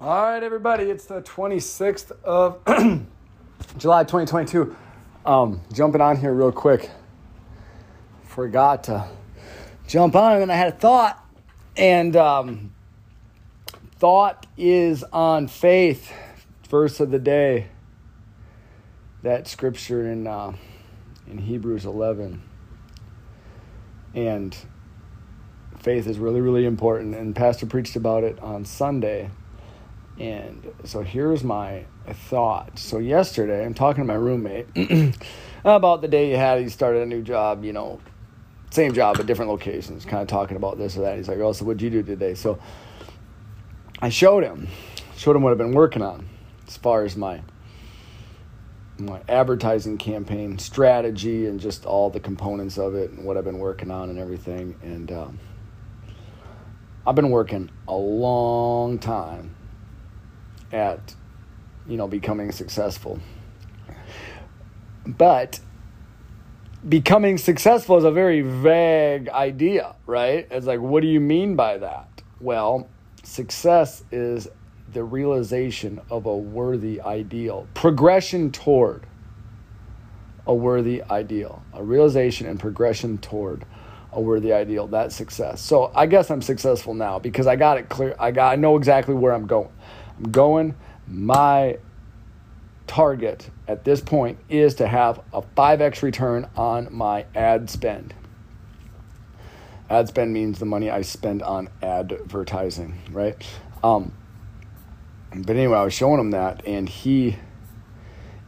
All right, everybody, it's the 26th of July 2022. Um, jumping on here real quick. Forgot to jump on, and then I had a thought. And um, thought is on faith, verse of the day. That scripture in, uh, in Hebrews 11. And faith is really, really important. And Pastor preached about it on Sunday. And so here's my thought. So yesterday, I'm talking to my roommate about the day he had. He started a new job, you know, same job but different locations, kind of talking about this or that. He's like, "Oh, so what'd you do today?" So I showed him, showed him what I've been working on as far as my my advertising campaign strategy and just all the components of it and what I've been working on and everything. And um, I've been working a long time at you know becoming successful. But becoming successful is a very vague idea right? It's like what do you mean by that? Well success is the realization of a worthy ideal progression toward a worthy ideal a realization and progression toward a worthy ideal that's success. So i guess i'm successful now because i got it clear i got i know exactly where i'm going going. My target at this point is to have a 5x return on my ad spend. Ad spend means the money I spend on advertising, right? Um, but anyway, I was showing him that, and he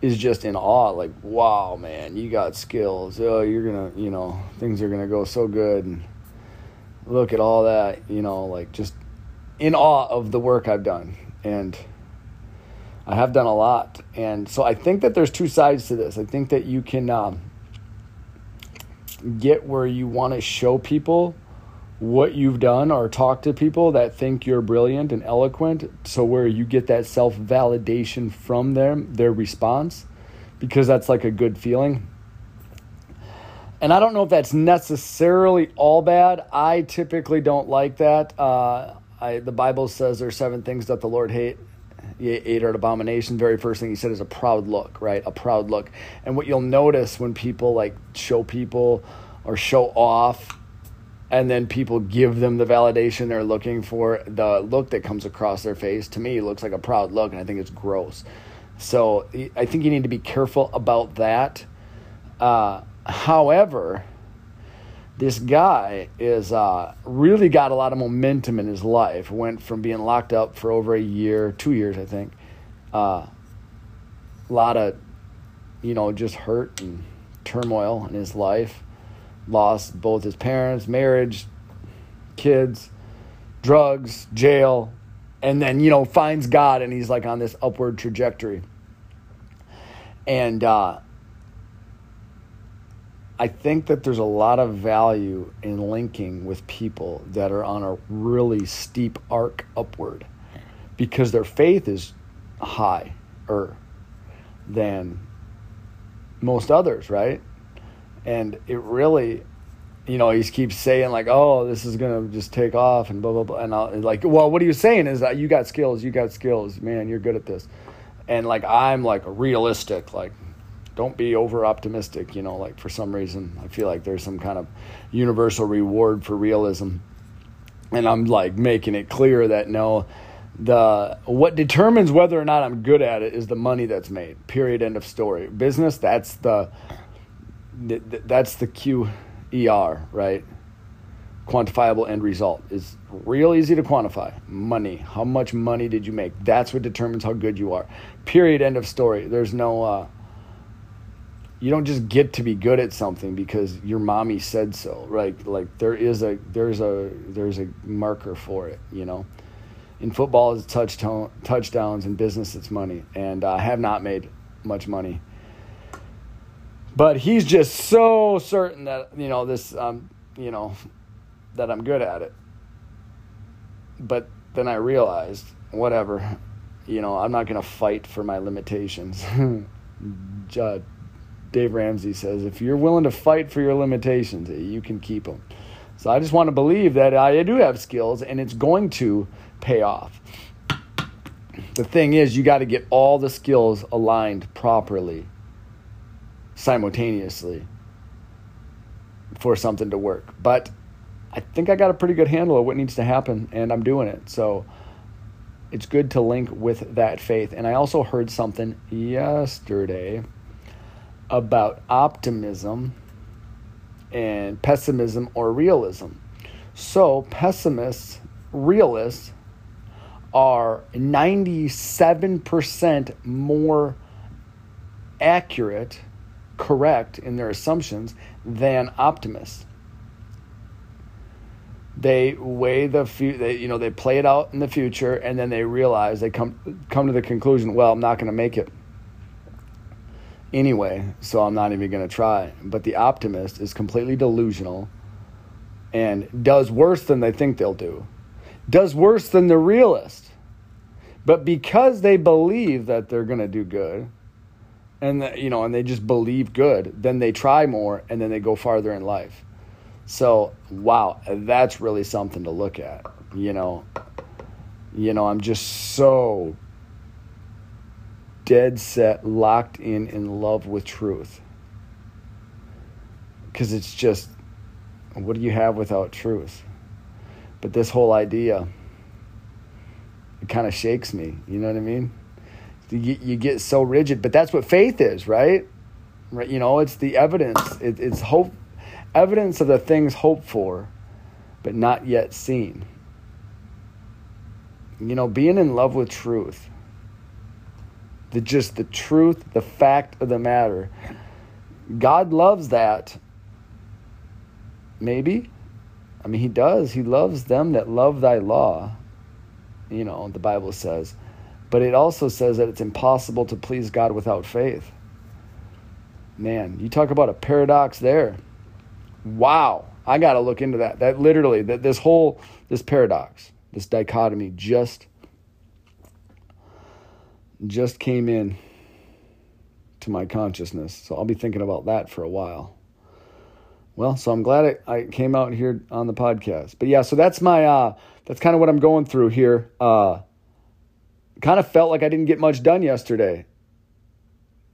is just in awe. Like, wow, man, you got skills. Oh, you're gonna, you know, things are gonna go so good. And look at all that, you know, like just in awe of the work I've done and I have done a lot. And so I think that there's two sides to this. I think that you can um, get where you want to show people what you've done or talk to people that think you're brilliant and eloquent. So where you get that self validation from them, their response, because that's like a good feeling. And I don't know if that's necessarily all bad. I typically don't like that. Uh, I, the Bible says there are seven things that the Lord hate. Eight are an abomination. Very first thing he said is a proud look, right? A proud look. And what you'll notice when people like show people or show off, and then people give them the validation they're looking for, the look that comes across their face to me looks like a proud look, and I think it's gross. So I think you need to be careful about that. Uh, however, this guy is uh, really got a lot of momentum in his life. Went from being locked up for over a year, two years, I think. Uh, a lot of, you know, just hurt and turmoil in his life. Lost both his parents, marriage, kids, drugs, jail, and then you know finds God, and he's like on this upward trajectory. And uh, I think that there's a lot of value in linking with people that are on a really steep arc upward because their faith is higher than most others, right? And it really, you know, he keeps saying like, "Oh, this is gonna just take off," and blah blah blah. And I'll, like, well, what are you saying is that you got skills, you got skills, man, you're good at this. And like, I'm like a realistic, like, don't be over optimistic. You know, like for some reason, I feel like there's some kind of universal reward for realism. And I'm like making it clear that no, the what determines whether or not I'm good at it is the money that's made. Period. End of story. Business. That's the that's the QER, right? Quantifiable end result is real easy to quantify. Money. How much money did you make? That's what determines how good you are. Period. End of story. There's no. Uh, you don't just get to be good at something because your mommy said so. Right like there is a there's a there's a marker for it you know? In football it's touchdown touchdowns in business it's money. And i have not made much money. But he's just so certain that you know this um you know that i'm good at it. But then i realized whatever you know i'm not going to fight for my limitations Dave Ramsey says, if you're willing to fight for your limitations, eh, you can keep them. So I just want to believe that I do have skills and it's going to pay off. The thing is, you got to get all the skills aligned properly simultaneously for something to work. But I think I got a pretty good handle of what needs to happen, and I'm doing it. So it's good to link with that faith. And I also heard something yesterday about optimism and pessimism or realism. So, pessimists, realists are 97% more accurate, correct in their assumptions than optimists. They weigh the fu- they you know they play it out in the future and then they realize they come come to the conclusion, well, I'm not going to make it anyway, so I'm not even going to try. But the optimist is completely delusional and does worse than they think they'll do. Does worse than the realist. But because they believe that they're going to do good, and the, you know, and they just believe good, then they try more and then they go farther in life. So, wow, that's really something to look at, you know. You know, I'm just so dead set, locked in, in love with truth. Because it's just, what do you have without truth? But this whole idea, it kind of shakes me. You know what I mean? You, you get so rigid, but that's what faith is, right? Right? You know, it's the evidence. It, it's hope, evidence of the things hoped for, but not yet seen. You know, being in love with truth the just the truth, the fact of the matter. God loves that. Maybe. I mean, He does. He loves them that love Thy law. You know, the Bible says. But it also says that it's impossible to please God without faith. Man, you talk about a paradox there. Wow. I got to look into that. That literally, that this whole, this paradox, this dichotomy just just came in to my consciousness. So I'll be thinking about that for a while. Well, so I'm glad I, I came out here on the podcast. But yeah, so that's my uh that's kind of what I'm going through here. Uh kind of felt like I didn't get much done yesterday.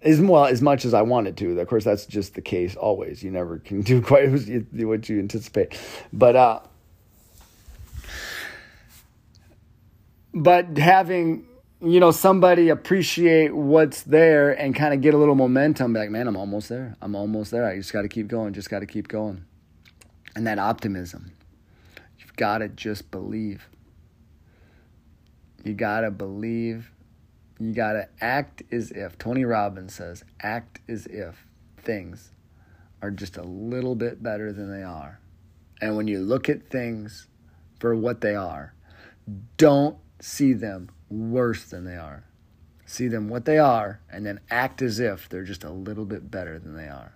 As well as much as I wanted to. Of course, that's just the case always. You never can do quite what you anticipate. But uh but having you know, somebody appreciate what's there and kind of get a little momentum. Like, man, I'm almost there. I'm almost there. I just got to keep going. Just got to keep going. And that optimism. You've got to just believe. You got to believe. You got to act as if. Tony Robbins says, act as if things are just a little bit better than they are. And when you look at things for what they are, don't see them worse than they are. See them what they are and then act as if they're just a little bit better than they are.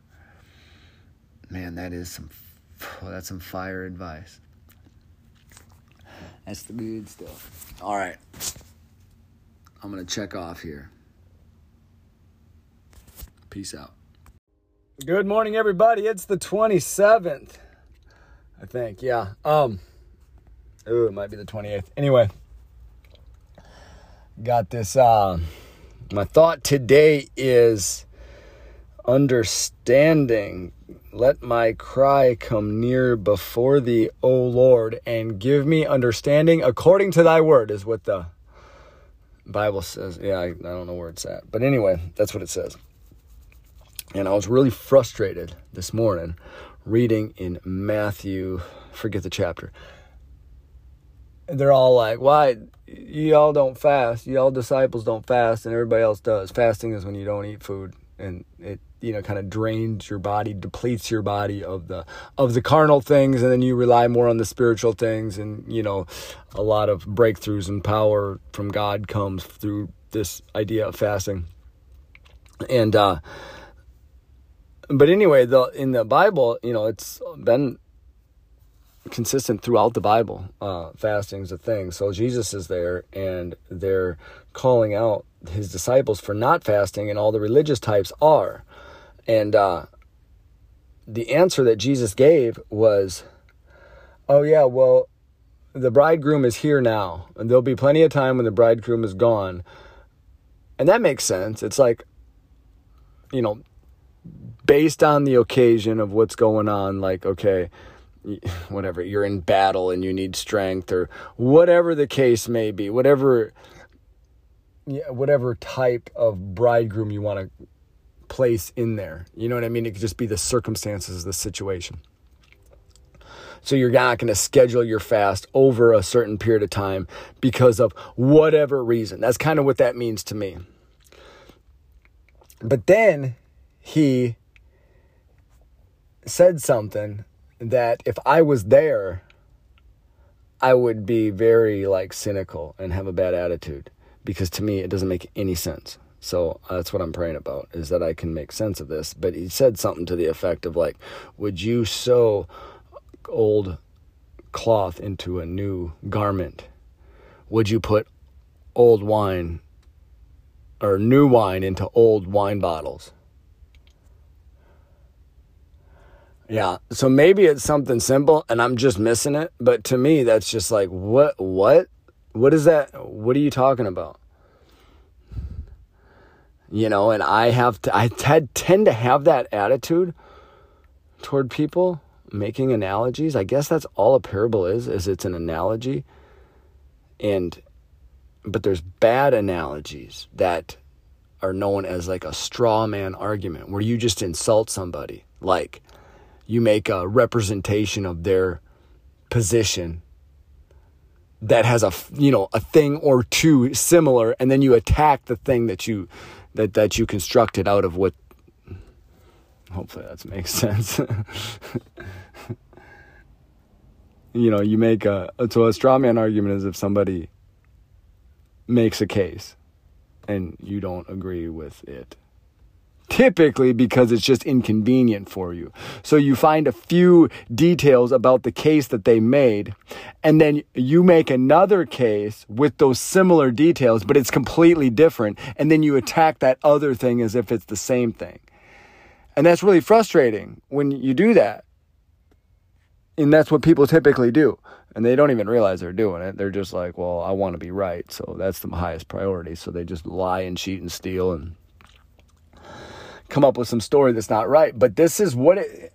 Man, that is some that's some fire advice. That's the good stuff. All right. I'm going to check off here. Peace out. Good morning everybody. It's the 27th. I think, yeah. Um Oh, it might be the 28th. Anyway, got this. Uh, my thought today is understanding. Let my cry come near before thee, O Lord, and give me understanding according to thy word, is what the Bible says. Yeah, I, I don't know where it's at. But anyway, that's what it says. And I was really frustrated this morning reading in Matthew, forget the chapter, they're all like, "Why? Y'all don't fast? Y'all disciples don't fast, and everybody else does. Fasting is when you don't eat food, and it you know kind of drains your body, depletes your body of the of the carnal things, and then you rely more on the spiritual things, and you know a lot of breakthroughs and power from God comes through this idea of fasting, and uh, but anyway, the in the Bible, you know, it's been consistent throughout the Bible. Uh, fasting is a thing. So Jesus is there, and they're calling out his disciples for not fasting, and all the religious types are. And uh, the answer that Jesus gave was, "Oh yeah, well, the bridegroom is here now, and there'll be plenty of time when the bridegroom is gone. And that makes sense. It's like, you know, based on the occasion of what's going on, like, okay, whatever, you're in battle and you need strength, or whatever the case may be, whatever. Yeah, whatever type of bridegroom you want to place in there. You know what I mean? It could just be the circumstances, of the situation. So you're not going to schedule your fast over a certain period of time because of whatever reason. That's kind of what that means to me. But then he said something that if I was there, I would be very like cynical and have a bad attitude because to me it doesn't make any sense. So uh, that's what I'm praying about is that I can make sense of this. But he said something to the effect of like, would you sew old cloth into a new garment? Would you put old wine or new wine into old wine bottles? Yeah, so maybe it's something simple and I'm just missing it, but to me that's just like what what what is that what are you talking about? You know, and I have to I t- tend to have that attitude toward people making analogies. I guess that's all a parable is, is it's an analogy. And but there's bad analogies that are known as like a straw man argument where you just insult somebody. Like you make a representation of their position that has a you know a thing or two similar and then you attack the thing that you that that you constructed out of what hopefully that makes sense you know, you make a so a straw man argument is if somebody makes a case and you don't agree with it. Typically because it's just inconvenient for you. So you find a few details about the case that they made, and then you make another case with those similar details, but it's completely different, and then you attack that other thing as if it's the same thing. And that's really frustrating when you do that and that's what people typically do and they don't even realize they're doing it they're just like well i want to be right so that's the highest priority so they just lie and cheat and steal and come up with some story that's not right but this is what it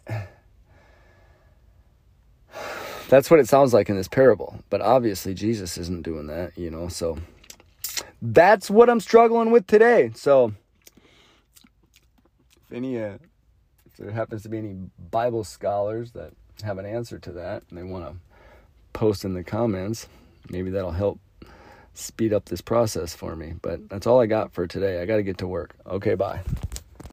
that's what it sounds like in this parable but obviously jesus isn't doing that you know so that's what i'm struggling with today so if any uh, if there happens to be any bible scholars that have an answer to that and they want to post in the comments, maybe that'll help speed up this process for me. But that's all I got for today. I got to get to work. Okay, bye.